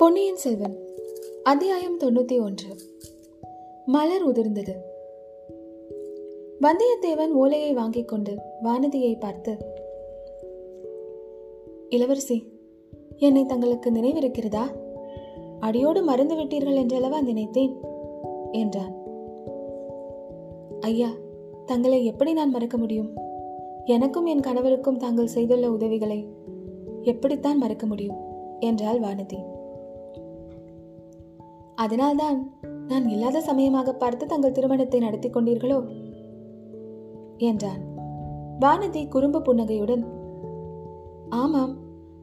பொன்னியின் செல்வன் அத்தியாயம் தொண்ணூத்தி ஒன்று. மலர் உதிர்ந்தது. வந்தியத்தேவன் ஓலையை வாங்கிக் கொண்டு வானதியை பார்த்து இளவரசி என்னை தங்களுக்கு நினைவிருக்கிறதா? அடியோடு மறந்து விட்டீர்கள் என்றளவா நினைத்தேன்? என்றான். ஐயா தங்களை எப்படி நான் மறக்க முடியும்? எனக்கும் என் கணவருக்கும் தாங்கள் செய்துள்ள உதவிகளை எப்படித்தான் மறக்க முடியும்? என்றாள் வானதி. அதனால்தான் நான் இல்லாத சமயமாக பார்த்து தங்கள் திருமணத்தை நடத்தி கொண்டீர்களோ? என்றான். வானதி குறும்பு புன்னகையுடன் ஆமாம்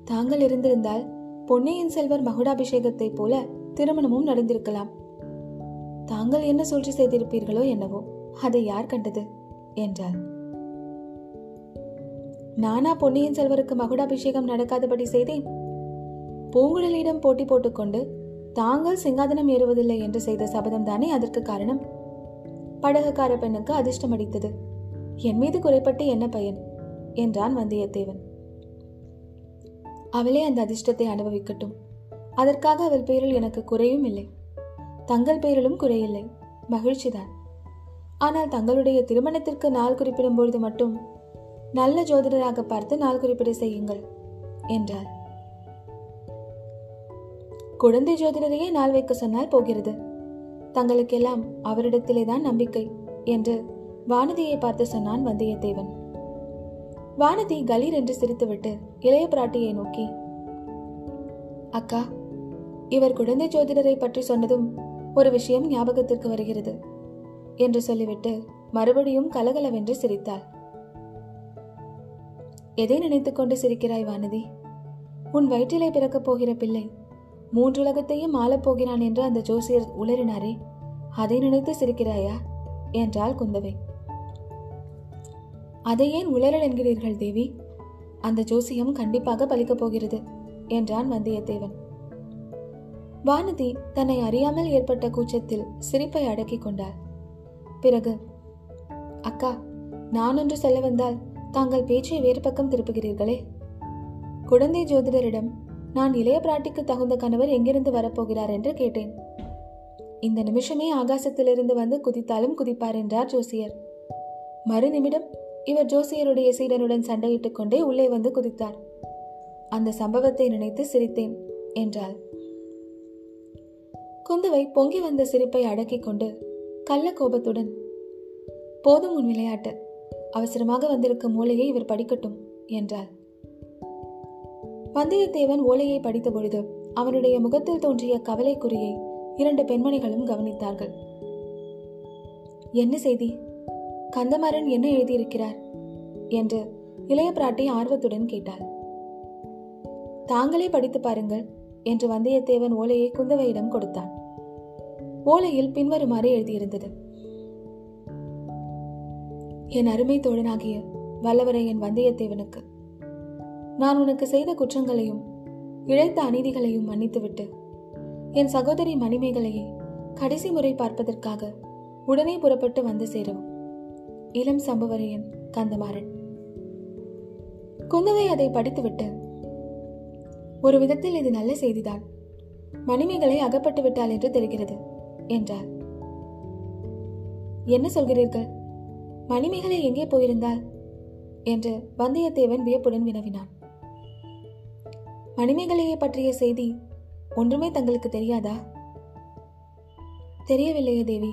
தாங்கள் இருந்திருந்தால் பொன்னியின் செல்வர் மகுடாபிஷேகத்தை போல திருமணமும் நடந்திருக்கலாம். தாங்கள் என்ன சூழ்ச்சி செய்திருப்பீர்களோ என்னவோ அதை யார் கண்டது? என்றாள். நானா பொன்னியின் செல்வருக்கு மகுடாபிஷேகம் நடக்காதபடி செய்தேன்? பூங்குழலியிடம் போட்டி போட்டுக்கொண்டு தாங்கள் சிங்காதனம் ஏறுவதில்லை என்று செய்த சபதம் தானே அதற்கு காரணம்? படகுக்கார பெண்ணுக்கு அதிர்ஷ்டம் அடித்தது என் மீது குறைப்பட்டு என்ன பயன்? என்றான் வந்தியத்தேவன். அவளே அந்த அதிர்ஷ்டத்தை அனுபவிக்கட்டும். அதற்காக அவள் பேரில் எனக்கு குறையும் இல்லை. தங்கள் பேரிலும் குறையில்லை. மகிழ்ச்சிதான். ஆனால் தங்களுடைய திருமணத்திற்கு நாள் குறிப்பிடும் பொழுது மட்டும் நல்ல ஜோதிடராக பார்த்து நாள் குறிப்பிட செய்யுங்கள் என்றாள். குழந்தை ஜோதிடரையே நாள் வைக்க சொன்னால் போகிறது. தங்களுக்கெல்லாம் அவரிடத்திலே தான் நம்பிக்கை என்று வானதியை பார்த்து சொன்னான் வந்தியத்தேவன். வானதி கலீர் என்று சிரித்துவிட்டு இளைய பிராட்டியை நோக்கி அக்கா இவர் குழந்தை ஜோதிடரை பற்றி சொன்னதும் ஒரு விஷயம் ஞாபகத்திற்கு வருகிறது என்று சொல்லிவிட்டு மறுபடியும் கலகலவென்று சிரித்தாள். எதை நினைத்துக்கொண்டு சிரிக்கிறாய் வானதி? உன் வயிற்றிலே பிறக்கப் போகிற பிள்ளை மூன்றுலகத்தையும் ஆளப் போகிறான் என்று அந்த ஜோசியர் உளறினாரே. அதை நினைத்து சிரிக்கிறாயா? என்றாள் குந்தவை. அதை ஏன் உளறல் என்கிறீர்கள் தேவி? அந்த ஜோசியம் கண்டிப்பாக பலிக்கப் போகிறது என்றான் வந்தியத்தேவன். வானதி தன்னை அறியாமல் ஏற்பட்ட கூச்சத்தில் சிரிப்பை அடக்கிக் கொண்டாள். பிறகு அக்கா நான் ஒன்று சொல்ல வந்தால் தாங்கள் பேச்சை வேறு பக்கம் திருப்புகிறீர்களே? குழந்தை ஜோதிடரிடம் நான் இளைய பிராட்டிக்கு தகுந்த கணவர் எங்கிருந்து வரப்போகிறார் என்று கேட்டேன். இந்த நிமிஷமே ஆகாசத்திலிருந்து வந்து குதித்தாலும் குதிப்பார் என்றார் ஜோசியர். மறு நிமிடம் இவர் ஜோசியருடைய சீடனுடன் சண்டையிட்டுக் கொண்டே உள்ளே வந்து குதித்தார். அந்த சம்பவத்தை நினைத்து சிரித்தேன் என்றாள். குந்தவை பொங்கி வந்த சிரிப்பை அடக்கிக் கொண்டு கள்ள கோபத்துடன் போதும் உன் விளையாட்டு. அவசரமாக வந்திருக்கும் மூளையை இவர் படிக்கட்டும் என்றாள். வந்தியத்தேவன் ஓலையை படித்த பொழுது அவனுடைய முகத்தில் தோன்றிய கவலைக்குறியை இரண்டு பெண்மணிகளும் கவனித்தார்கள். என்ன செய்தி? கந்தமாறன் என்ன எழுதியிருக்கிறார்? என்று இளைய பிராட்டி ஆர்வத்துடன் கேட்டாள். தாங்களே படித்து பாருங்கள் என்று வந்தியத்தேவன் ஓலையை குந்தவையிடம் கொடுத்தான். ஓலையில் பின்வருமாறு எழுதியிருந்தது. என் அருமை தோழனாகிய வல்லவரையன் வந்தியத்தேவனுக்கு நான் உனக்கு செய்த குற்றங்களையும் இழைத்த அநீதிகளையும் மன்னித்துவிட்டு என் சகோதரி மணிமேகலையை கடைசி முறை பார்ப்பதற்காக உடனே புறப்பட்டு வந்து சேரவும். இளம் சம்புவரையன் கந்தமாறன். குந்தவை அதை படித்துவிட்டு ஒரு விதத்தில் இது நல்ல செய்திதான். மணிமேகலை அகப்பட்டு விட்டாள் என்று தெரிகிறது என்றார் என்ன சொல்கிறீர்கள்? மணிமேகலை எங்கே போயிருந்தாள்? என்று வந்தியத்தேவன் வியப்புடன் வினவினான். மணிமேகலையை பற்றிய செய்தி ஒன்றுமே தங்களுக்கு தெரியாதா? தெரியவில்லையே தேவி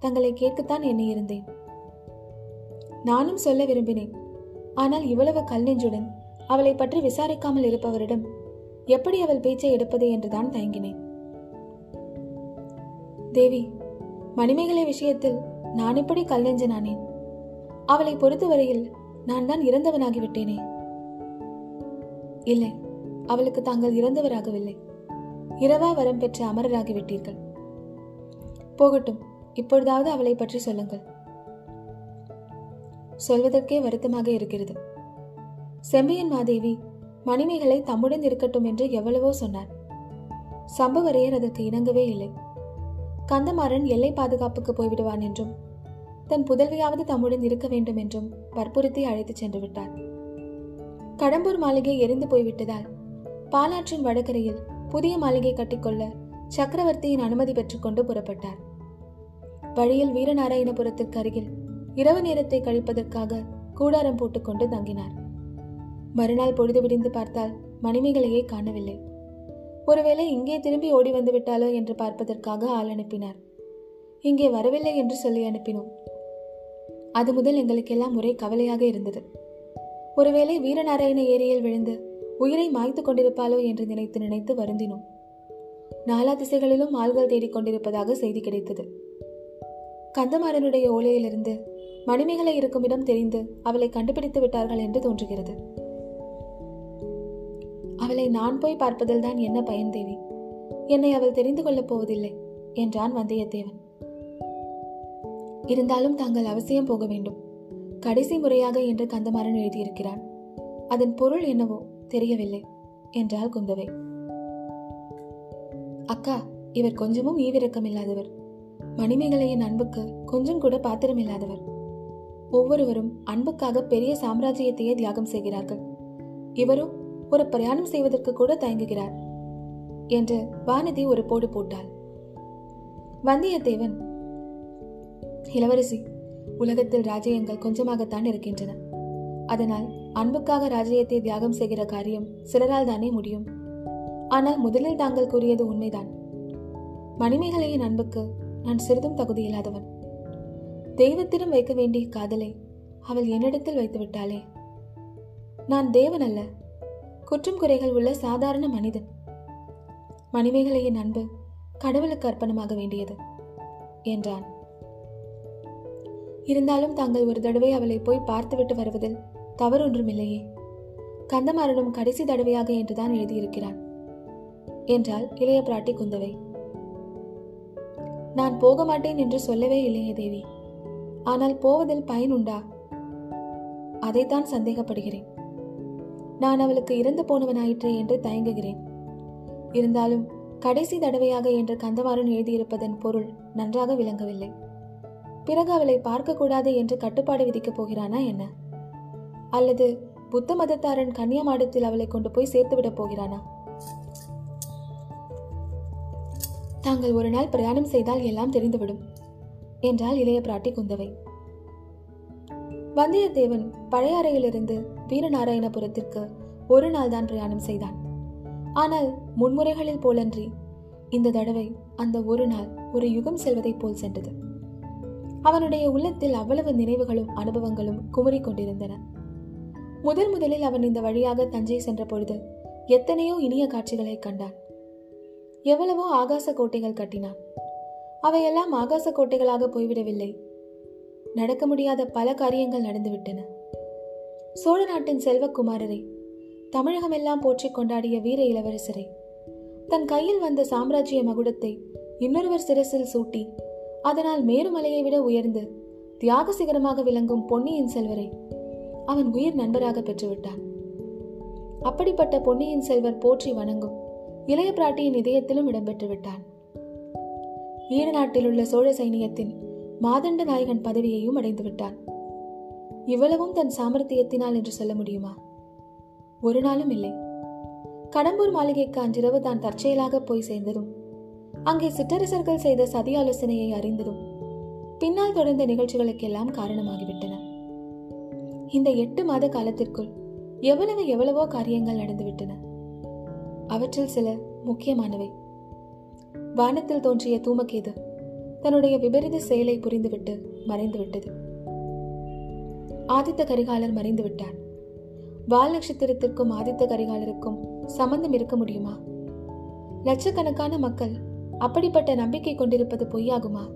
தங்களை கேட்கத்தான் எண்ணியிருந்தேன் நானும் சொல்ல விரும்பினேன் ஆனால் இவ்வளவு கல் நெஞ்சுடன் அவளை பற்றி விசாரிக்காமல் இருப்பவரிடம் எப்படி அவள் பேச்சை எடுப்பது என்றுதான் தயங்கினேன். தேவி மணிமேகலை விஷயத்தில் நான் எப்படி கல் நெஞ்சனானேன்? அவளை பொறுத்தவரையில் நான் தான் இறந்தவனாகிவிட்டேனே? இல்லை அவளுக்கு தாங்கள் இறந்தவராகவில்லை. இரவா வரம் பெற்ற அமரராகிவிட்டீர்கள். போகட்டும் இப்பொழுதாவது அவளை பற்றி சொல்லுங்கள். சொல்வதற்கே வருத்தமாக இருக்கிறது. செம்பியன் மாதேவி மணிமேகலை தம்முடன் இருக்கட்டும் என்று எவ்வளவோ சொன்னார். சம்பவரையர் அதற்கு இணங்கவே இல்லை. கந்தமாறன் எல்லை பாதுகாப்புக்கு போய்விடுவான் என்றும் தன் புதல்வியாவது தம்முடன் இருக்க வேண்டும் என்றும் வற்புறுத்தி அழைத்துச் சென்று விட்டார் கடம்பூர் மாளிகை எரிந்து போய்விட்டதால் பாலாற்றின் வடகரையில் புதிய மாளிகை கட்டிக்கொள்ள சக்கரவர்த்தியின் அனுமதி பெற்றுக்கொண்டு புறப்பட்டார். வழியில் வீரநாராயணபுரத்திற்கு அருகில் இரவு நேரத்தை கழிப்பதற்காக கூடாரம் போட்டுக்கொண்டு தங்கினார். மறுநாள் பொழுது விடிந்து பார்த்தால் மணிமேகலையே காணவில்லை. ஒருவேளை இங்கே திரும்பி ஓடி வந்து விட்டாலோ என்று பார்ப்பதற்காக ஆள் அனுப்பினார். இங்கே வரவில்லை என்று சொல்லி அனுப்பினோம். அது முதல் எங்களுக்கெல்லாம் ஒரே கவலையாக இருந்தது. ஒருவேளை வீரநாராயண ஏரியில் விழுந்து உயிரை மாய்த்து கொண்டிருப்பாளோ என்று நினைத்து நினைத்து வருந்தினோம். நாலா திசைகளிலும் ஆள்கள் தேடிக் கொண்டிருப்பதாக செய்தி கிடைத்தது. கந்தமாறனுடைய ஓலையிலிருந்து மணிமேகலை இருக்கும் இடம் தெரிந்து அவளை கண்டுபிடித்து விட்டார்கள் என்று தோன்றுகிறது. அவளை நான் போய் பார்ப்பதில் தான் என்ன பயன் தேவி? என்னை அவள் தெரிந்து கொள்ளப் போவதில்லை என்றான் வந்தியத்தேவன். இருந்தாலும் தாங்கள் அவசியம் போக வேண்டும். கடைசி முறையாக என்று கந்தமாறன் எழுதியிருக்கிறான். அதன் பொருள் என்னவோ? தெரியவில்லை என்றாள் குந்தவை. அக்கா இவர் கொஞ்சமும் ஈவிரக்கம் இல்லாதவர் மணிமேகலையின் அன்புக்கு கொஞ்சம் கூட பாத்திரம் இல்லாதவர் ஒவ்வொருவரும் அன்புக்காக பெரிய சாம்ராஜ்யத்தையே தியாகம் செய்கிறார்கள். இவரும் ஒரு பிரயாணம் செய்வதற்கு கூட தயங்குகிறார் என்று வானதி ஒரு போடு போட்டாள். வந்தியத்தேவன் இளவரசி உலகத்தில் ராஜ்யங்கள் கொஞ்சமாகத்தான் இருக்கின்றன. அதனால் அன்புக்காக ராஜ்யத்தை தியாகம் செய்கிற காரியம் சிலரால் தானே முடியும். ஆனால் முதலில் தாங்கள் கூறியது உண்மைதான். மணிமேகலையின் அன்புக்கு நான் சிறிதும் தகுதியில்லாதவன் தெய்வத்திடம் வைக்க வேண்டிய காதலை அவள் என்னிடத்தில் வைத்து விட்டாளே. நான் தேவன் அல்ல குற்றம் குறைகள் உள்ள சாதாரண மனிதன். மணிமேகலையின் அன்பு கடவுளுக்கு அர்ப்பணமாக வேண்டியது என்றான். இருந்தாலும் தாங்கள் ஒரு தடவை அவளை போய் பார்த்துவிட்டு வருவதில் தவறொன்றுமில்லையே. கந்தமாறனும் கடைசி தடவையாக என்றுதான் எழுதியிருக்கிறான். என்றால் இளைய பிராட்டி குந்தவை. நான் போக மாட்டேன் என்று சொல்லவே இல்லையே தேவி. ஆனால் போவதில் பயன் உண்டா? அதைத்தான் சந்தேகப்படுகிறேன். நான் அவளுக்கு இறந்து போனவனாயிற்றே என்று தயங்குகிறேன். இருந்தாலும் கடைசி தடவையாக என்று கந்தமாறன் எழுதியிருப்பதன் பொருள் நன்றாக விளங்கவில்லை. பிறகு அவளை பார்க்கக்கூடாது என்று கட்டுப்பாடு விதிக்கப் போகிறானா என்ன? அல்லது புத்த மதத்தாரன் கன்னியமாடத்தில் அவளை கொண்டு போய் சேர்த்துவிடப் போகிறானா? தாங்கள் ஒரு நாள் பிரயாணம் செய்தால் எல்லாம் தெரிந்துவிடும் என்றாள் இளைய பிராட்டி குந்தவை. வந்தியத்தேவன் பழையாறையிலிருந்து வீரநாராயணபுரத்திற்கு ஒரு நாள் தான் பிரயாணம் செய்தான். ஆனால் முன்முறைகளில் போலன்றி இந்த தடவை அந்த ஒரு நாள் ஒரு யுகம் செல்வதைப் போல் சென்றது. அவனுடைய உள்ளத்தில் அவ்வளவு நினைவுகளும் அனுபவங்களும் குமரிக் கொண்டிருந்தன. முதல் முதலில் அவன் இந்த வழியாக தஞ்சை சென்ற பொழுது எத்தனையோ இனிய காட்சிகளை கண்டான். எவ்வளவோ ஆகாச கோட்டைகள் கட்டினான். அவையெல்லாம் ஆகாச கோட்டைகளாக போய்விடவில்லை. நடக்க முடியாத பல காரியங்கள் நடந்துவிட்டன. சோழ நாட்டின் செல்வக்குமாரரை தமிழகமெல்லாம் போற்றி கொண்டாடிய வீர இளவரசரை தன் கையில் வந்த சாம்ராஜ்ய மகுடத்தை இன்னொருவர் சிரசில் சூட்டி அதனால் மேருமலையை விட உயர்ந்து தியாக சிகரமாக விளங்கும் பொன்னியின் செல்வரை அவன் உயிர் நண்பராக பெற்றுவிட்டான். அப்படிப்பட்ட பொன்னியின் செல்வர் போற்றி வணங்கும் இளைய பிராட்டியின் இதயத்திலும் இடம்பெற்று விட்டான். ஈழ நாட்டில் உள்ள சோழ சைனியத்தின் மாதண்ட நாயகன் பதவியையும் அடைந்து விட்டான். இவ்வளவும் தன் சாமர்த்தியத்தினால் என்று சொல்ல முடியுமா? ஒரு நாளும் இல்லை. கடம்பூர் மாளிகைக்கு அன்றிரவு தான் தற்செயலாக போய் சேர்ந்ததும் அங்கே சிற்றரசர்கள் செய்த சதி ஆலோசனையை அறிந்ததும் பின்னால் தொடர்ந்த நிகழ்ச்சிகளுக்கெல்லாம் காரணமாகிவிட்டன. இந்த எட்டு மாத காலத்திற்குள் எவ்வளவு எவ்வளவோ காரியங்கள் நடந்துவிட்டன. அவற்றில் சில முக்கியமானவை. வானத்தில் தோன்றிய தூமகேது தன்னுடைய விபரீத செயலை புரிந்துவிட்டு மறைந்துவிட்டது. ஆதித்த கரிகாலர் மறைந்து விட்டார் வால் நட்சத்திரத்திற்கும் ஆதித்த கரிகாலருக்கும் சம்பந்தம் இருக்க முடியுமா? லட்சக்கணக்கான மக்கள் அப்படிப்பட்ட நம்பிக்கை கொண்டிருப்பது பொய்யாகுமா?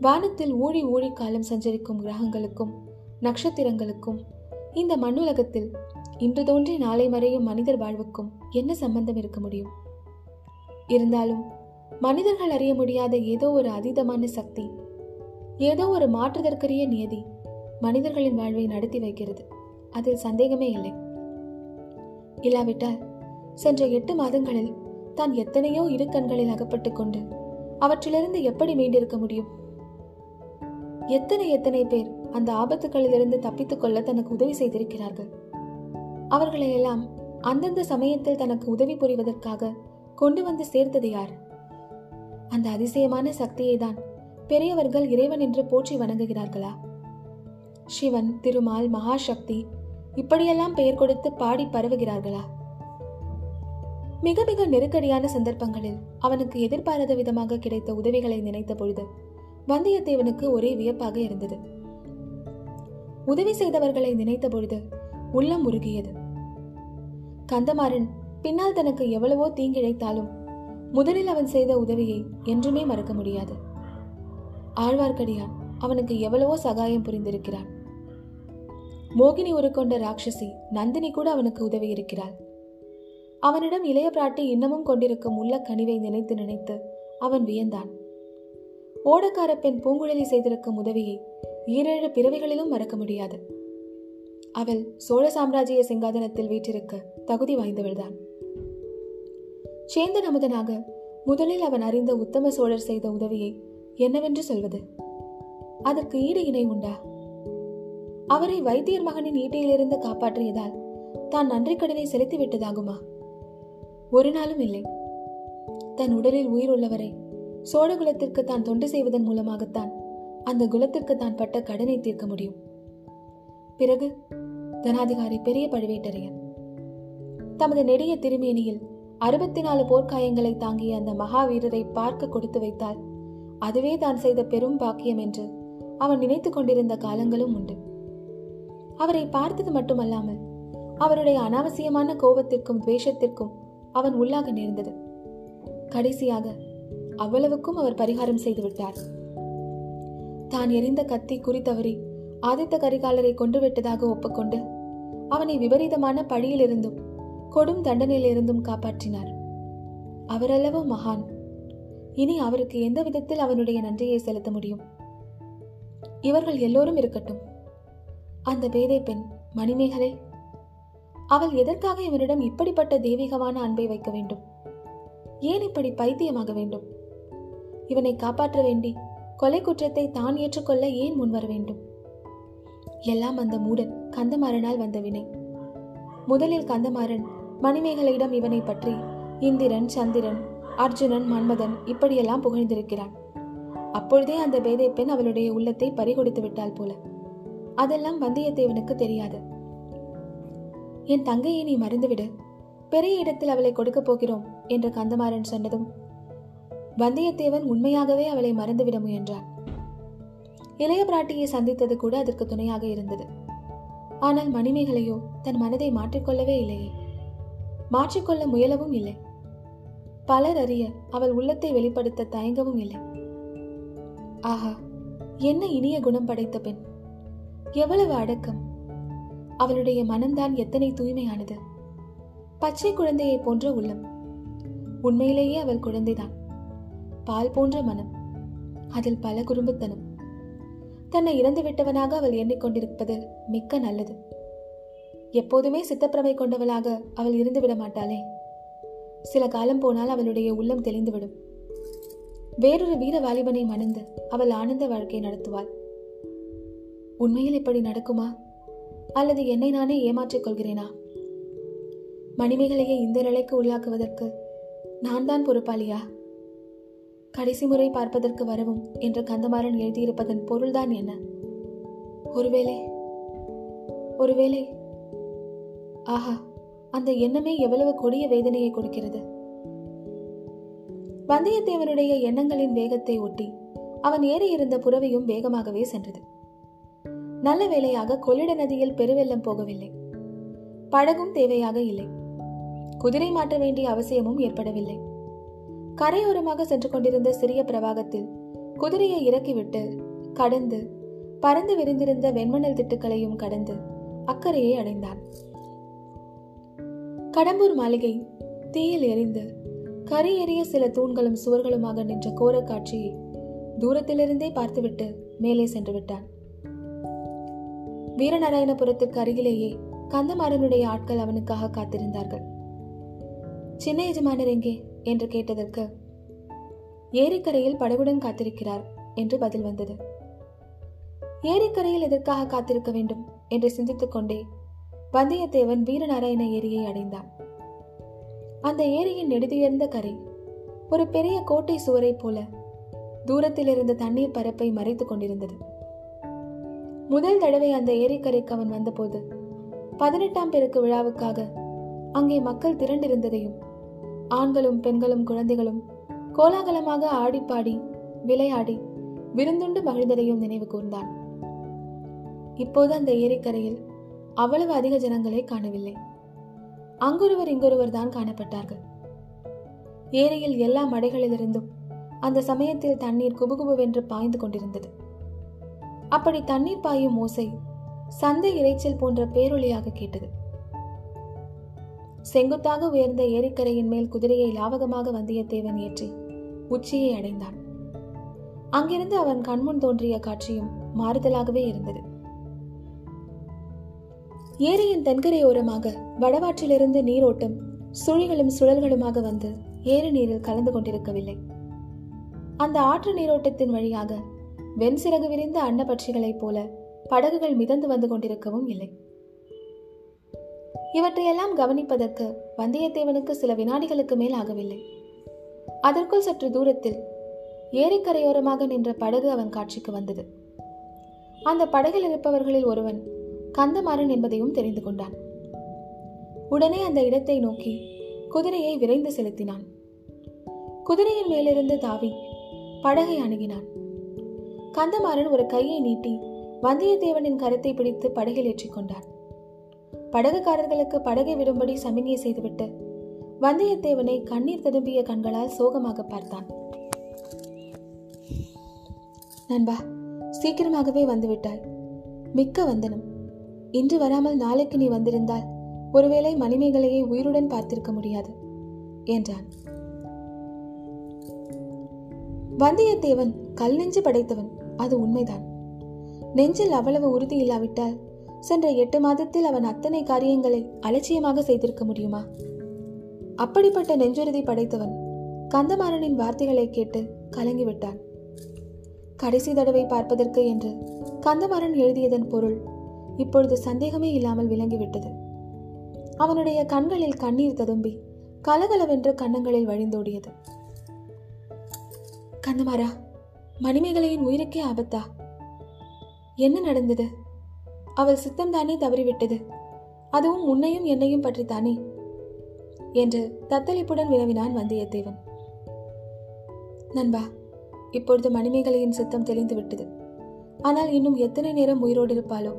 வானத்தில் ஊழி ஊழி காலம் சஞ்சரிக்கும் கிரகங்களுக்கும் நட்சத்திரங்களுக்கும். இந்த மண்ணுலகத்தில் இன்று தோன்றி நாளை மறையும் மனிதர் வாழ்வுக்கும் என்ன சம்பந்தம் இருக்க முடியும்? இருந்தாலும் மனிதர்கள் அறிய முடியாத ஏதோ ஒரு அதீதமான சக்தி ஏதோ ஒரு மாற்றுதற்கரிய நியதி மனிதர்களின் வாழ்வை நடத்தி வைக்கிறது. அதில் சந்தேகமே இல்லை. இல்லாவிட்டால் சென்ற எட்டு மாதங்களில் தான் எத்தனையோ இரு கண்களில் அகப்பட்டுக் கொண்டு அவற்றிலிருந்து எப்படி மீண்டிருக்க முடியும்? எத்தனை எத்தனை பேர் அந்த ஆபத்துகளிலிருந்து தப்பித்துக் கொள்ள தனக்கு உதவி செய்திருக்கிறார்கள். அவர்களை எல்லாம் அந்தந்த சமயத்தில் தனக்கு உதவி புரிவதற்காக கொண்டு வந்து சேர்த்தது யார்? அந்த அதிசயமான சக்தியை தான் பெரியவர்கள் இறைவன் என்று போற்றி வணங்குகிறார்களா? சிவன் திருமால் மகாசக்தி இப்படியெல்லாம் பெயர் கொடுத்து பாடி பரவுகிறார்களா? மிக மிக நெருக்கடியான சந்தர்ப்பங்களில் அவனுக்கு எதிர்பாராத விதமாக கிடைத்த உதவிகளை நினைத்த பொழுது வந்தியத்தேவனுக்கு ஒரே வியப்பாக இருந்தது. உதவி செய்தவர்களை நினைத்த பொழுது உள்ளம் உருகியது. கந்தமாறன் பின்னால் தனக்கு எவ்வளவோ தீங்கிழைத்தாலும் முதலில் அவன் செய்த உதவியை என்றுமே மறக்க முடியாது. ஆழ்வார்க்கடியான் அவனுக்கு எவ்வளவோ சகாயம் புரிந்திருக்கிறான். மோகினி உருக்கொண்ட ராட்சசி நந்தினி கூட அவனுக்கு உதவி இருக்கிறாள். அவனிடம் இளைய பிராட்டி இன்னமும் கொண்டிருக்கும் உள்ள கனிவை நினைத்து நினைத்து அவன் வியந்தான். ஓடக்கார பெண் பூங்குழலி செய்திருக்கும் உதவியை ஈரேழு பிறவிகளிலும் மறக்க முடியாது. அவள் சோழ சாம்ராஜ்ய சிங்காதனத்தில் வீற்றிருக்க தகுதி வாய்ந்தவள்தான். சேந்தன் அமுதனாக முதலில் அவன் அறிந்த உத்தம சோழர் செய்த உதவியை என்னவென்று சொல்வது? அதற்கு ஈடு இணை உண்டா? அவரை வைத்தியர் மகனின் ஈட்டையிலிருந்து காப்பாற்றியதால் தான் நன்றி கடனை செலுத்தி விட்டதாகுமா? ஒரு நாளும் இல்லை. தன் உடலில் உயிர் உள்ளவரை சோழகுலத்திற்கு தான் தொண்டு செய்வதன் மூலமாகத்தான் அந்த குலத்திற்கு தான் பட்ட கடனை தீர்க்க முடியும். பிறகு தனாதிகாரி பெரிய பழுவேட்டரையர். தமது நெடிய திருமேனியில் அறுபத்தி நாலு போர்க்காயங்களை தாங்கிய அந்த மகாவீரரை பார்க்க கொடுத்து வைத்தால் அதுவே தான் செய்த பெரும் பாக்கியம் என்று அவன் நினைத்துக் கொண்டிருந்த காலங்களும் உண்டு. அவரை பார்த்தது மட்டுமல்லாமல் அவருடைய அனாவசியமான கோபத்திற்கும் துவேஷத்திற்கும் அவன் உள்ளாக நேர்ந்தது. கடைசியாக அவ்வளவுக்கும் அவர் பரிகாரம் செய்துவிட்டார் தான் எரிந்த கத்தி குறித்தவரி ஆதித்த கரிகாலரை கொண்டு விட்டதாக ஒப்புக்கொண்டு அவனை விபரீதமான பழியிலிருந்தும் கொடும் தண்டனையிலிருந்தும் காப்பாற்றினார். அவரல்லவோ மகான். இனி அவருக்கு எந்த விதத்தில் அவனுடைய நன்றியை செலுத்த முடியும்? இவர்கள் எல்லோரும் இருக்கட்டும். அந்த பேதை பெண் மணிமேகலை அவள் எதற்காக இவனிடம் இப்படிப்பட்ட தெய்வீகமான அன்பை வைக்க வேண்டும்? ஏன் இப்படி பைத்தியமாக வேண்டும்? இவனை காப்பாற்ற வேண்டி கொலை குற்றத்தை தான் ஏற்றுக்கொள்ள ஏன் முன்வர வேண்டும்? எல்லாம் அந்த மூடன் கந்தமாறனால் வந்த வினை. முதலில் கந்தமாறன் மணிமேகலையிடம் இவனை பற்றி இந்திரன் சந்திரன் அர்ஜுனன் மன்மதன் இப்படியெல்லாம் புகழ்ந்திருக்கிறான். அப்பொழுதே அந்த பேதை பெண் அவளுடைய உள்ளத்தை பறிகொடுத்து விட்டாள் போல. அதெல்லாம் வந்தியத்தேவனுக்கு தெரியாது. என் தங்கையை நீ மறந்துவிடு. பெரிய இடத்தில் அவளை கொடுக்கப் போகிறோம் என்று கந்தமாறன் சொன்னதும் வந்தியத்தேவன் உண்மையாகவே அவளை மறந்துவிட முயன்றான். இளைய பிராட்டியை சந்தித்தது கூட அதற்கு துணையாக இருந்தது. ஆனால் மணிமேகலையோ தன் மனதை மாற்றிக்கொள்ளவே இல்லையே. மாற்றிக்கொள்ள முயலவும் இல்லை. பலர் அறிய அவள் உள்ளத்தை வெளிப்படுத்த தயங்கவும் இல்லை. ஆஹா என்ன இனிய குணம் படைத்த பெண். எவ்வளவு அடக்கம். அவளுடைய மனம்தான் எத்தனை தூய்மையானது. பச்சை குழந்தையை போன்ற உள்ளம். உண்மையிலேயே அவள் குழந்தைதான். பால் போன்ற மனம். அதில் பல குறும்புத்தனம் தன்னை இறந்து விட்டவனாக அவள் எண்ணிக்கொண்டிருப்பது மிக்க நல்லது. எப்போதுமே சித்தப்பிரமை கொண்டவளாக அவள் இருந்து விட மாட்டாளே. சில காலம் போனால் அவளுடைய உள்ளம் தெளிந்துவிடும். வேறொரு வீர வாலிபனை மணந்து அவள் ஆனந்த வாழ்க்கை நடத்துவாள். உண்மையில் இப்படி நடக்குமா? அல்லது என்னை நானே ஏமாற்றிக் கொள்கிறேனா? மணிமேகலையை இந்த நிலைக்கு உள்ளாக்குவதற்கு நான் தான் பொறுப்பாளியா? கடைசி முறை பார்ப்பதற்கு வரவும் என்று கந்தமாறன் எழுதியிருப்பதன் பொருள்தான் என்ன? ஒருவேளை ஒருவேளை ஆஹா அந்த எண்ணமே எவ்வளவு கொடிய வேதனையை கொடுக்கிறது? வந்தியத்தேவனுடைய எண்ணங்களின் வேகத்தை ஒட்டி அவன் ஏறி இருந்த புறவையும் வேகமாகவே சென்றது. நல்ல வேளையாக கொள்ளிட நதியில் பெருவெள்ளம் போகவில்லை. படகும் தேவையாக இல்லை. குதிரை மாற்ற வேண்டிய அவசியமும் ஏற்படவில்லை. கரையோரமாக சென்று கொண்டிருந்த சிறிய பிரவாகத்தில் குதிரையை இறக்கிவிட்டு கடந்து பறந்து விரிந்திருந்த வெண்மணல் திட்டுக்களையும் கடந்து அக்கறையை அடைந்தான். கடம்பூர் மாளிகை தீயில் எரிந்து கரை எறிய சில தூண்களும் சுவர்களுமாக நின்ற கோர காட்சியை தூரத்திலிருந்தே பார்த்துவிட்டு மேலே சென்று விட்டான். வீரநாராயணபுரத்துக்கு அருகிலேயே கந்தமாறனுடைய ஆட்கள் அவனுக்காக காத்திருந்தார்கள். சின்ன எஜமானர் எங்கே? என்று கேட்டதற்கு ஏரிக்கரையில் படகுடன் காத்திருக்கிறார் என்று பதில் வந்தது. ஏரிக்கரையில் எதற்காக காத்திருக்க வேண்டும் என்று சிந்தித்துக் கொண்டே வந்தியத்தேவன் வீரநாராயண ஏரியை அடைந்தான். அந்த ஏரியின் நெடுதுயர்ந்த கரை ஒரு பெரிய கோட்டை சுவரைப் போல தூரத்தில் இருந்த தண்ணீர் பரப்பை மறைத்துக் கொண்டிருந்தது. முதல் தடவை அந்த ஏரிக்கரைக்கு அவன் வந்தபோது பதினெட்டாம் பெருக்கு விழாவுக்காக அங்கே மக்கள் திரண்டிருந்ததையும் ஆண்களும் பெண்களும் குழந்தைகளும் கோலாகலமாக ஆடிப்பாடி விளையாடி விருந்துண்டு மகிழ்ந்ததையும் நினைவு கூர்ந்தான் இப்போது அந்த ஏரிக்கரையில் அவ்வளவு அதிக ஜனங்களை காணவில்லை. அங்கொருவர் இங்கொருவர் தான் காணப்பட்டார்கள். ஏரியில் எல்லா மடைகளிலிருந்தும் அந்த சமயத்தில் தண்ணீர் குபுகுபுவென்று பாய்ந்து கொண்டிருந்தது. அப்படி தண்ணீர் பாயும் ஓசை சந்தை இறைச்சல் போன்ற பேரொழியாக கேட்டது. செங்குத்தாக உயர்ந்த ஏரிக்கரையின் மேல் குதிரையை லாவகமாக வந்தியத்தேவன் ஏற்றி உச்சியை அடைந்தான். அங்கிருந்து அவன் கண்முன் தோன்றிய காட்சியும் மாறுதலாகவே இருந்தது. ஏரியின் தென்கரையோரமாக வடவாற்றிலிருந்து நீரோட்டம் சுழிகளும் சுழல்களுமாக வந்து ஏரி நீரில் கலந்து கொண்டிருக்கவில்லை. அந்த ஆற்று நீரோட்டத்தின் வழியாக வெண்சிறகு விரிந்த அன்னப்பட்சிகளைப் போல படகுகள் மிதந்து வந்து கொண்டிருக்கவும் இல்லை. இவற்றையெல்லாம் கவனிப்பதற்கு வந்தியத்தேவனுக்கு சில வினாடிகளுக்கு மேல் ஆகவில்லை அதற்குள் சற்று தூரத்தில் ஏரிக்கரையோரமாக நின்ற படகு அவன் காட்சிக்கு வந்தது. அந்த படகில் இருப்பவர்களில் ஒருவன் கந்தமாறன் என்பதையும் தெரிந்து கொண்டான். உடனே அந்த இடத்தை நோக்கி குதிரையை விரைந்து செலுத்தினான். குதிரையின் மேலிருந்து தாவி படகை அணுகினான். கந்தமாறன் ஒரு கையை நீட்டி வந்தியத்தேவனின் கருத்தை பிடித்து படகில் ஏற்றிக்கொண்டான். படகுக்காரர்களுக்கு படகை விடும்படி சமிகை செய்துவிட்டு வந்தியத்தேவனை கண்ணீர் திரும்பிய கண்களால் சோகமாக பார்த்தான். நண்பா சீக்கிரமாகவே வந்துவிட்டாய். மிக்க வந்தனம். இன்று வராமல் நாளைக்கு நீ வந்திருந்தால் ஒருவேளை மணிமேகலையை உயிருடன் பார்த்திருக்க முடியாது என்றான். வந்தியத்தேவன் கல் நெஞ்சு படைத்தவன் அது உண்மைதான். நெஞ்சில் அவ்வளவு உறுதி இல்லாவிட்டால் சென்ற எட்டு மாதத்தில் அவன் அத்தனை காரியங்களை அலட்சியமாக செய்திருக்க முடியுமா? அப்படிப்பட்ட நெஞ்சுறுதி படைத்தவன் கந்தமாறனின் வார்த்தைகளை கேட்டு கலங்கிவிட்டான். கடைசி தடவை பார்ப்பதற்கு என்று கந்தமாறன் எழுதியதன் பொருள் இப்பொழுது சந்தேகமே இல்லாமல் விளங்கிவிட்டது. அவனுடைய கண்களில் கண்ணீர் ததும்பி கலகலவென்று கன்னங்களில் வழிந்தோடியது. கந்தமாரா மணிமேகலையின் உயிருக்கே ஆபத்தா? என்ன நடந்தது? அவள் சித்தம்தானே தவறிவிட்டது? அதுவும் உன்னையும் என்னையும் பற்றித்தானே? என்று தத்தளிப்புடன் வினவினான் வந்தியத்தேவன். நண்பா இப்பொழுது மணிமேகலையின் சித்தம் தெளிந்து விட்டது ஆனால் இன்னும் எத்தனை நேரம் உயிரோடு இருப்பாளோ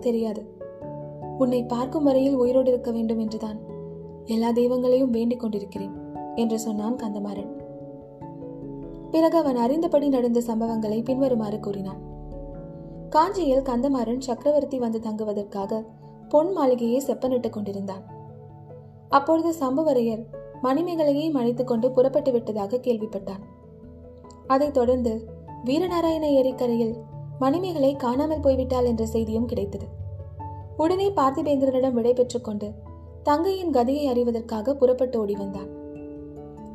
தெரியாது. உன்னை பார்க்கும் வரையில் உயிரோடு இருக்க வேண்டும் என்றுதான் எல்லா தெய்வங்களையும் வேண்டிக் கொண்டிருக்கிறேன் என்று சொன்னான் கந்தமாறன். பிறகு அவன் அறிந்தபடி நடந்த சம்பவங்களை பின்வருமாறு கூறினான். காஞ்சியில் கந்தமாறன் சக்கரவர்த்தி வந்து தங்குவதற்காக பொன் மாளிகையை செப்பனிட்டுக் கொண்டிருந்தான். அப்பொழுது சம்புவரையர் மணிமேகலையை அழைத்துக் கொண்டு புறப்பட்டு விட்டதாக கேள்விப்பட்டான் அதைத் தொடர்ந்து வீரநாராயண ஏரிக்கரையில் மணிமேகலை காணாமல் போய்விட்டாள் என்ற செய்தியும் கிடைத்தது. உடனே பார்த்திபேந்திரனிடம் விடை கொண்டு தங்கையின் கதையை அறிவதற்காக புறப்பட்டு ஓடி வந்தான்.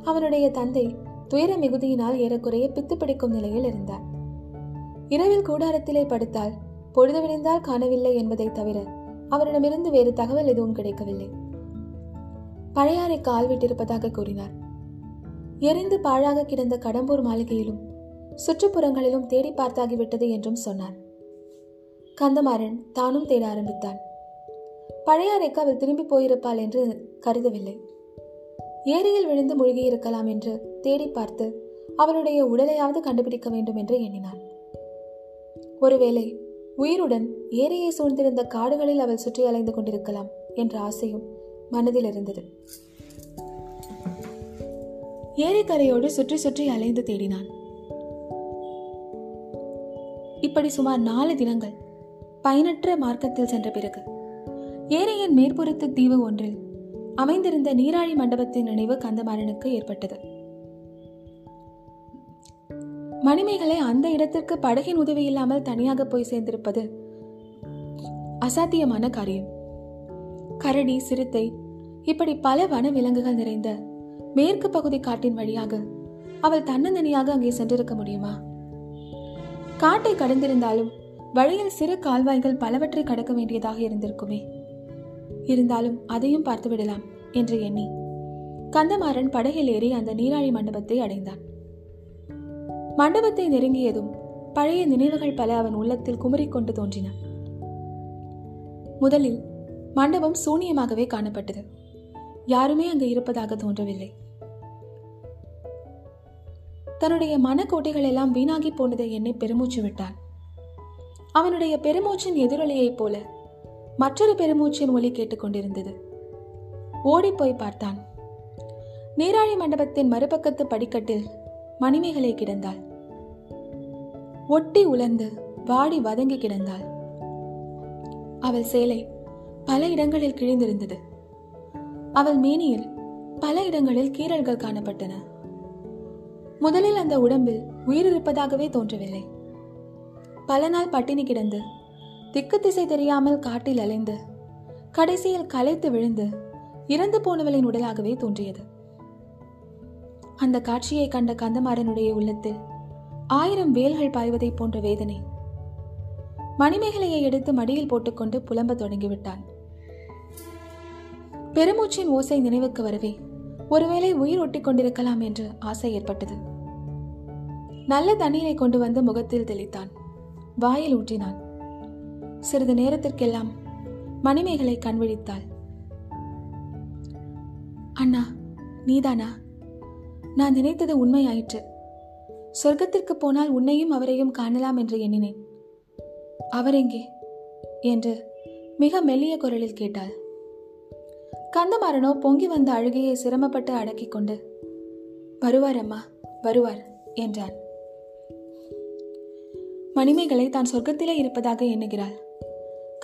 அவனுடைய தந்தை துயர மிகுதியினால் ஏறக்குறைய பித்து பிடிக்கும் நிலையில் இருந்தார். இரவில் கூடாரத்திலே படுத்தால் பொழுது விழுந்தால் காணவில்லை என்பதை தவிர அவரிடமிருந்து வேறு தகவல் எதுவும் கிடைக்கவில்லை. பழையாறை கால் விட்டிருப்பதாக கூறினார். எரிந்து பாழாக கிடந்த கடம்பூர் மாளிகையிலும் சுற்றுப்புறங்களிலும் தேடி பார்த்தாகிவிட்டது என்றும் சொன்னார். கந்தமாறன் தானும் தேட ஆரம்பித்தான். பழையாறைக்கு அவள் திரும்பி போயிருப்பாள் என்று கருதவில்லை. ஏரியில் விழுந்து மூழ்கியிருக்கலாம் என்று தேடி பார்த்து அவளுடைய உடலையாவது கண்டுபிடிக்க வேண்டும் என்று எண்ணினான். ஒருவேளை உயிருடன் ஏரியை சூழ்ந்திருந்த காடுகளில் அவள் சுற்றி அலைந்து கொண்டிருக்கலாம் என்ற ஆசையும் மனதில் இருந்தது. ஏரிக்கரையோடு சுற்றி சுற்றி அலைந்து தேடினான். இப்படி சுமார் நாலு தினங்கள் பயனற்ற மார்க்கத்தில் சென்ற பிறகு ஏரியின் மேற்புறத்து தீவு ஒன்றில் அமைந்திருந்த நீராழி மண்டபத்தின் நினைவு கந்தமாறனுக்கு ஏற்பட்டது. மணிமேகலை அந்த இடத்திற்கு படகின் உதவி இல்லாமல் தனியாக போய் சேர்ந்திருப்பது அசாத்தியமான காரியம். கரடி சிறுத்தை இப்படி பல வன விலங்குகள் நிறைந்த மேற்கு பகுதி காட்டின் வழியாக அவள் தன்னந்தனியாக அங்கே சென்றிருக்க முடியுமா? காட்டை கடந்திருந்தாலும் வழியில் சிறு கால்வாய்கள் பலவற்றை கடக்க வேண்டியதாக இருந்திருக்குமே. இருந்தாலும் அதையும் பார்த்து விடலாம் என்று எண்ணி கந்தமாறன் படகில் ஏறி அந்த நீராழி மண்டபத்தை அடைந்தான். மண்டபத்தை நெருங்கியதும் பழைய நினைவுகள் பல அவன் உள்ளத்தில் குமரிக்கொண்டு தோன்றின. முதலில் மண்டபம் சூனியமாகவே காணப்பட்டது. யாருமே அங்கு இருப்பதாக தோன்றவில்லை. தன்னுடைய மனக்கோட்டைகள் எல்லாம் வீணாகி போனதை எண்ணி பெருமூச்சு விட்டான். அவனுடைய பெருமூச்சின் எதிரொலியைப் போல மற்றொரு பெருமூச்சின் ஒலி கேட்டுக்கொண்டிருந்தது ஓடிப்போய் பார்த்தான். நீராழி மண்டபத்தின் மறுபக்கத்து படிக்கட்டில் மணிமேகலை கிடந்தாள். ஒட்டி உலர்ந்து வாடி வதங்கி கிடந்தாள். அவள் சேலை பல இடங்களில் கிழிந்திருந்தது. அவள் மேனியில் பல இடங்களில் கீறல்கள் காணப்பட்டன. முதலில் அந்த உடம்பில் உயிர் இருப்பதாகவே தோன்றவில்லை. பல நாள் பட்டினி கிடந்து திக்கு திசை தெரியாமல் காட்டில் அலைந்து கடைசியில் களைத்து விழுந்து இறந்து போனவளின் உடலாகவே தோன்றியது. அந்த காட்சியை கண்ட கந்தமாறனுடைய உள்ளத்தில் ஆயிரம் வேல்கள் பாய்வதை போன்ற வேதனை. மணிமேகலையை எடுத்து மடியில் போட்டுக்கொண்டு புலம்ப தொடங்கிவிட்டான். பெருமூச்சின் ஓசை நினைவுக்கு வரவே ஒருவேளை உயிர் ஒட்டி கொண்டிருக்கலாம் என்று ஆசை ஏற்பட்டது. நல்ல தண்ணீரை கொண்டு வந்து முகத்தில் தெளித்தான். வாயில் ஊற்றினான். சிறிது நேரத்திற்கெல்லாம் மணிமேகலை கண் விழித்தாள். அண்ணா நீதானா? நான் நினைத்தது உண்மையாயிற்று. சொர்க்கத்திற்கு போனால் உன்னையும் அவரையும் காணலாம் என்று எண்ணினேன். அவர் எங்கே? என்று மிக மெல்லிய குரலில் கேட்டாள். கந்தமாறனோ பொங்கி வந்த அழுகையை சிரமப்பட்டு அடக்கிக் கொண்டு வருவார் அம்மா வருவார் என்றான். மணிமேகலை தான் சொர்க்கத்திலே இருப்பதாக எண்ணுகிறாள்.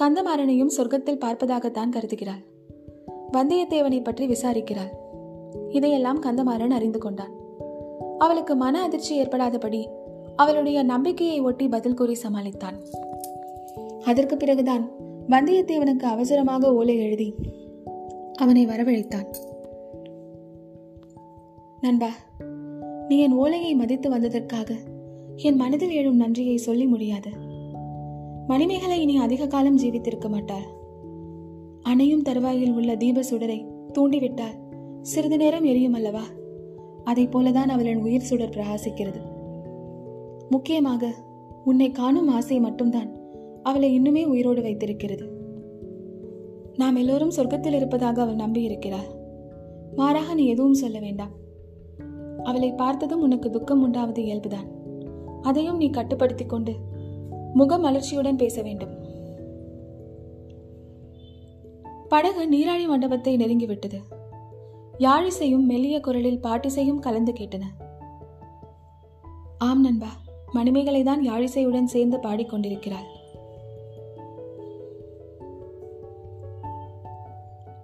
கந்தமாறனையும் சொர்க்கத்தில் பார்ப்பதாகத்தான் கருதுகிறாள். வந்தியத்தேவனை பற்றி விசாரிக்கிறாள். இதையெல்லாம் கந்தமாறன் அறிந்து கொண்டான். அவளுக்கு மன அதிர்ச்சி ஏற்படாதபடி அவளுடைய நம்பிக்கையை ஒட்டி பதில் கூறி சமாளித்தான். அதற்கு பிறகுதான் வந்தியத்தேவனுக்கு அவசரமாக ஓலை எழுதி அவனை வரவழைத்தான். நண்பா நீ என் ஓலையை மதித்து வந்ததற்காக என் மனதில் எழும் நன்றியை சொல்லி முடியாது. மணிமேகலை இனி அதிக காலம் ஜீவித்திருக்க மாட்டாள். அணையும் தருவாயில் உள்ள தீப சுடரை தூண்டிவிட்டால் சிறிது நேரம் எரியும் அல்லவா? அதை போலதான் அவளின் உயிர் சுடர் பிரகாசிக்கிறது. முக்கியமாக உன்னை காணும் ஆசை மட்டும்தான் அவளை இன்னுமே உயிரோடு வைத்திருக்கிறது. நாம் எல்லோரும் சொர்க்கத்தில் இருப்பதாக அவள் நம்பி இருக்கிறாள் மாறாக நீ எதுவும் சொல்ல வேண்டாம். அவளை பார்த்ததும் உனக்கு துக்கம் உண்டாவது இயல்புதான். அதையும் நீ கட்டுப்படுத்திக் கொண்டு முகமலர்ச்சியுடன் பேச வேண்டும். படகு நீராழி மண்டபத்தை நெருங்கிவிட்டது. யாழிசையும் மெல்லிய குரலில் பாட்டிசையும் கலந்து கேட்டன. ஆம் நண்பா மணிமேகலை தான் யாழிசையுடன் சேர்ந்து பாடிக்கொண்டிருக்கிறாள்.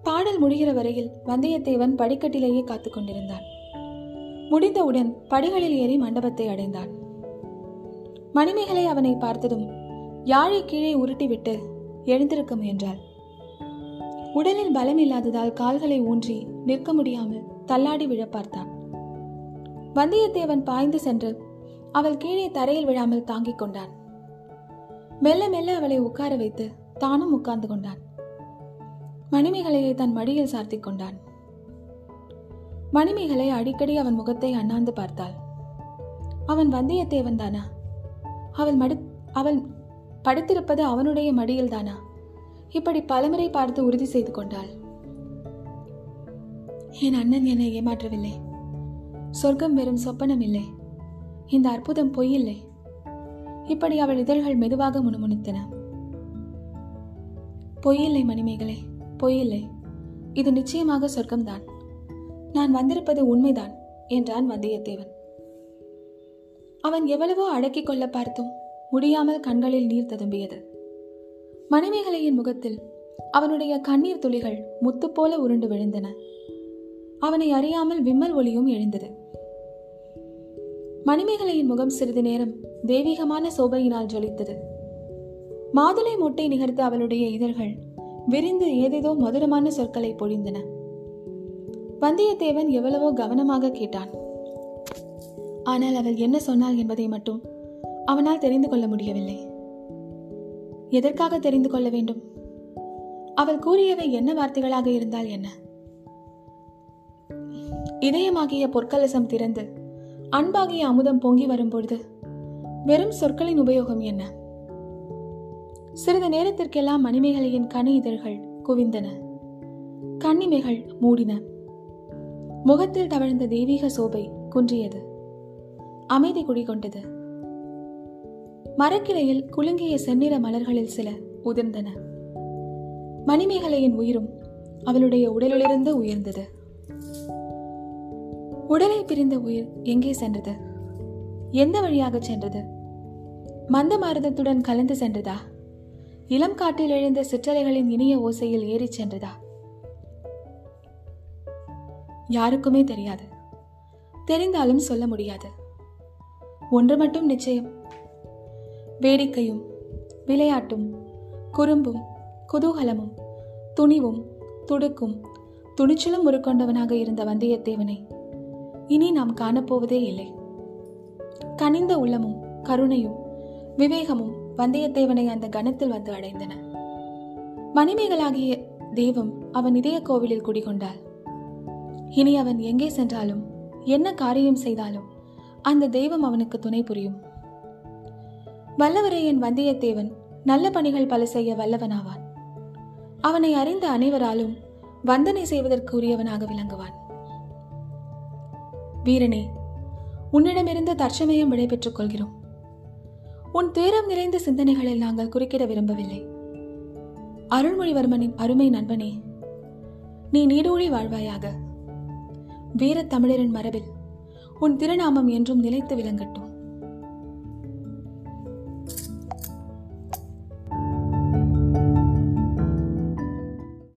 பாடல் முடிகிற வரையில் வந்தியத்தேவன் படிக்கட்டிலேயே காத்துக் கொண்டிருந்தான். முடிந்தவுடன் படிகளில் ஏறி மண்டபத்தை அடைந்தான். மணிமேகலை அவனை பார்த்ததும் யாழை கீழே உருட்டிவிட்டு எழுந்திருக்க முயன்றாள். உடலில் பலம் இல்லாததால் கால்களை ஊன்றி நிற்க முடியாமல் தள்ளாடி விழ பார்த்தான். வந்தியத்தேவன் பாய்ந்து சென்று அவள் கீழே தரையில் விழாமல் தாங்கிக் கொண்டான். மெல்ல மெல்ல அவளை உட்கார வைத்து தானும் உட்கார்ந்து கொண்டான். மணிமேகலையை தன் மடியில் சார்த்திக் கொண்டான். மணிமேகலை அடிக்கடி அவன் முகத்தை அண்ணாந்து பார்த்தாள். அவன் வந்தியத்தேவன் தானா? அவள் மடு அவள் படுத்திருப்பது அவனுடைய மடியில் தானா இப்படி பலமுறை பார்த்து உறுதி செய்து கொண்டாள். என் அண்ணன் என்னை ஏமாற்றவில்லை. சொர்க்கம் வெறும் சொப்பனம் இல்லை. இந்த அற்புதம் பொய்யில்லை இப்படி அவள் இதழ்கள் மெதுவாக முணுமுணுத்தன. பொய்யில்லை மணிமேகலை பொய்யில்லை இது நிச்சயமாக சொர்க்கம்தான். நான் வந்திருப்பது உண்மைதான் என்றான் வந்தியத்தேவன். அவன் எவ்வளவோ அடக்கிக் கொள்ள பார்த்தும் முடியாமல் கண்களில் நீர் ததும்பியது. மணிமேகலையின் முகத்தில் அவனுடைய கண்ணீர் துளிகள் முத்து போல உருண்டு விழுந்தன. அவனை அறியாமல் விம்மல் ஒளியும் எழுந்தது. மணிமேகலையின் முகம் சிறிது நேரம் தெய்வீகமான சோபையினால் ஜொலித்தது. மாதுளை முட்டை நிகழ்த்த அவளுடைய இதழ்கள் விரிந்து ஏதேதோ மதுரமான சொற்களை பொழிந்தன. வந்தியத்தேவன் எவ்வளவோ கவனமாக கேட்டான். ஆனால் அவள் என்ன சொன்னாள் என்பதை மட்டும் அவனால் தெரிந்து கொள்ள முடியவில்லை. எதற்காக தெரிந்து கொள்ள வேண்டும்? அவள் கூறியவை என்ன வார்த்தைகளாக இருந்தால் என்ன? இதயமாகிய பொற்கலசம் திறந்து அன்பாகிய அமுதம் பொங்கி வரும்பொழுது வெறும் சொற்களின் உபயோகம் என்ன? சிறிது நேரத்திற்கெல்லாம் மணிமேகலையின் கனி இதழ்கள் குவிந்தன. கண்ணிமைகள் மூடின. முகத்தில் தவழ்ந்த தெய்வீக சோபை குன்றியது. அமைதி குடிகொண்டது. மரக்கிளையில் குலுங்கிய செந்நிற மலர்களில் சில உதிர்ந்தன. மணிமேகலையின் உயிரும் அவளுடைய உடலிலிருந்து உயர்ந்தது. உடலை பிரிந்த உயிர் எங்கே சென்றது? எந்த வழியாக சென்றது? மந்த மாரதத்துடன் கலந்து சென்றதா? இளம் காட்டில் எழுந்த சிற்றலைகளின் இனிய ஓசையில் ஏறிச் சென்றதா? யாருக்குமே தெரியாது. தெரிந்தாலும் சொல்ல முடியாது. ஒன்று மட்டும் நிச்சயம் வேடிக்கையும் விளையாட்டும் குறும்பும் குதூகலமும் துணிவும் துடுக்கும் துணிச்சலும் உருக்கொண்டவனாக இருந்த வந்தியத்தேவனை இனி நாம் காணப்போவதே இல்லை. கனிந்த உள்ளமும் கருணையும் விவேகமும் வந்தியத்தேவனை அந்த கணத்தில் வந்து அடைந்தன. மணிமேகலாகிய தெய்வம் அவன் இதய கோவிலில் குடிகொண்டாள். இனி அவன் எங்கே சென்றாலும் என்ன காரியம் செய்தாலும் அந்த தெய்வம் அவனுக்கு துணை புரியும். வல்லவரையன் வந்தியத்தேவன் நல்ல பணிகள் பல செய்ய வல்லவனாவான். அவனை அறிந்த அனைவராலும் வந்தனை செய்வதற்கு உரியவனாக விளங்குவான். வீரனே உன்னிடமிருந்து தற்சமயம் விடைபெற்றுக் கொள்கிறோம். உன் துயரம் நிறைந்த சிந்தனைகளில் நாங்கள் குறுக்கிட விரும்பவில்லை. அருள்மொழிவர்மனின் அருமை நண்பனே நீ நீடூழி வாழ்வாயாக. வீரத் தமிழரின் மரபில் உன் திருநாமம் என்றும் நிலைத்து விளங்கட்டும்.